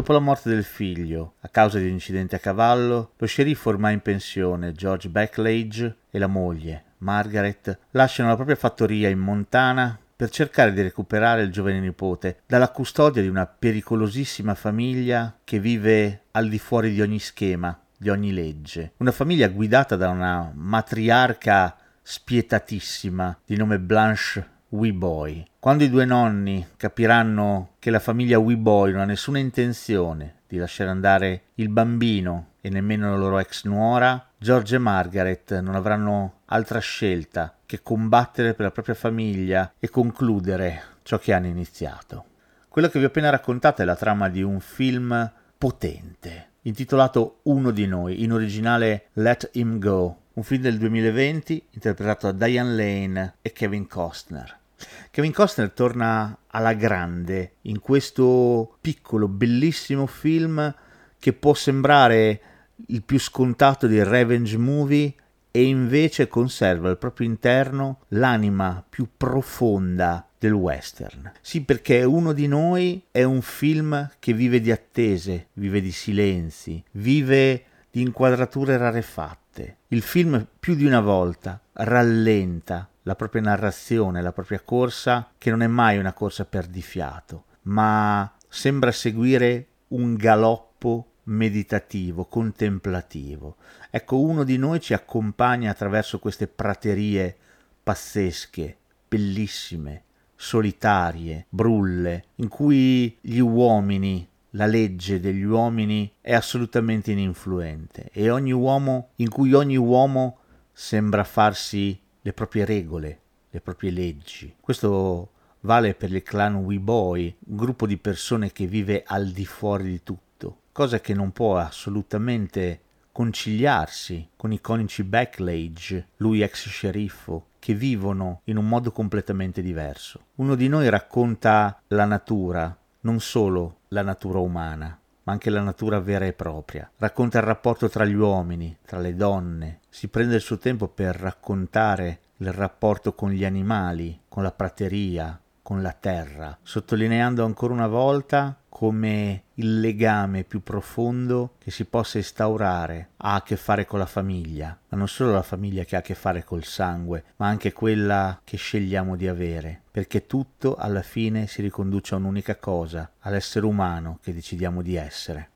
Dopo la morte del figlio, a causa di un incidente a cavallo, lo sceriffo ormai in pensione, George Backledge, e la moglie, Margaret, lasciano la propria fattoria in Montana per cercare di recuperare il giovane nipote dalla custodia di una pericolosissima famiglia che vive al di fuori di ogni schema, di ogni legge. Una famiglia guidata da una matriarca spietatissima di nome Blanche Boy. Quando i due nonni capiranno che la famiglia Boy non ha nessuna intenzione di lasciare andare il bambino e nemmeno la loro ex nuora, George e Margaret non avranno altra scelta che combattere per la propria famiglia e concludere ciò che hanno iniziato. Quello che vi ho appena raccontato è la trama di un film potente, intitolato Uno di noi, in originale Let Him Go, un film del 2020 interpretato da Diane Lane e Kevin Costner. Kevin Costner torna alla grande in questo piccolo, bellissimo film che può sembrare il più scontato dei revenge movie e invece conserva al proprio interno l'anima più profonda del western. Sì, perché uno di noi è un film che vive di attese, vive di silenzi, vive di inquadrature rarefatte. Il film più di una volta rallenta, la propria narrazione, la propria corsa, che non è mai una corsa per di fiato, ma sembra seguire un galoppo meditativo, contemplativo. Ecco, uno di noi ci accompagna attraverso queste praterie pazzesche, bellissime, solitarie, brulle, in cui gli uomini, la legge degli uomini è assolutamente ininfluente e ogni uomo, in cui ogni uomo sembra farsi le proprie regole, le proprie leggi. Questo vale per il clan Weeboy, un gruppo di persone che vive al di fuori di tutto, cosa che non può assolutamente conciliarsi con i conici Backlage, lui ex sceriffo, che vivono in un modo completamente diverso. Uno di noi racconta la natura, non solo la natura umana, ma anche la natura vera e propria. Racconta il rapporto tra gli uomini, tra le donne, si prende il suo tempo per raccontare il rapporto con gli animali, con la prateria, con la terra, sottolineando ancora una volta come il legame più profondo che si possa instaurare ha a che fare con la famiglia, ma non solo la famiglia che ha a che fare col sangue, ma anche quella che scegliamo di avere, perché tutto alla fine si riconduce a un'unica cosa, all'essere umano che decidiamo di essere.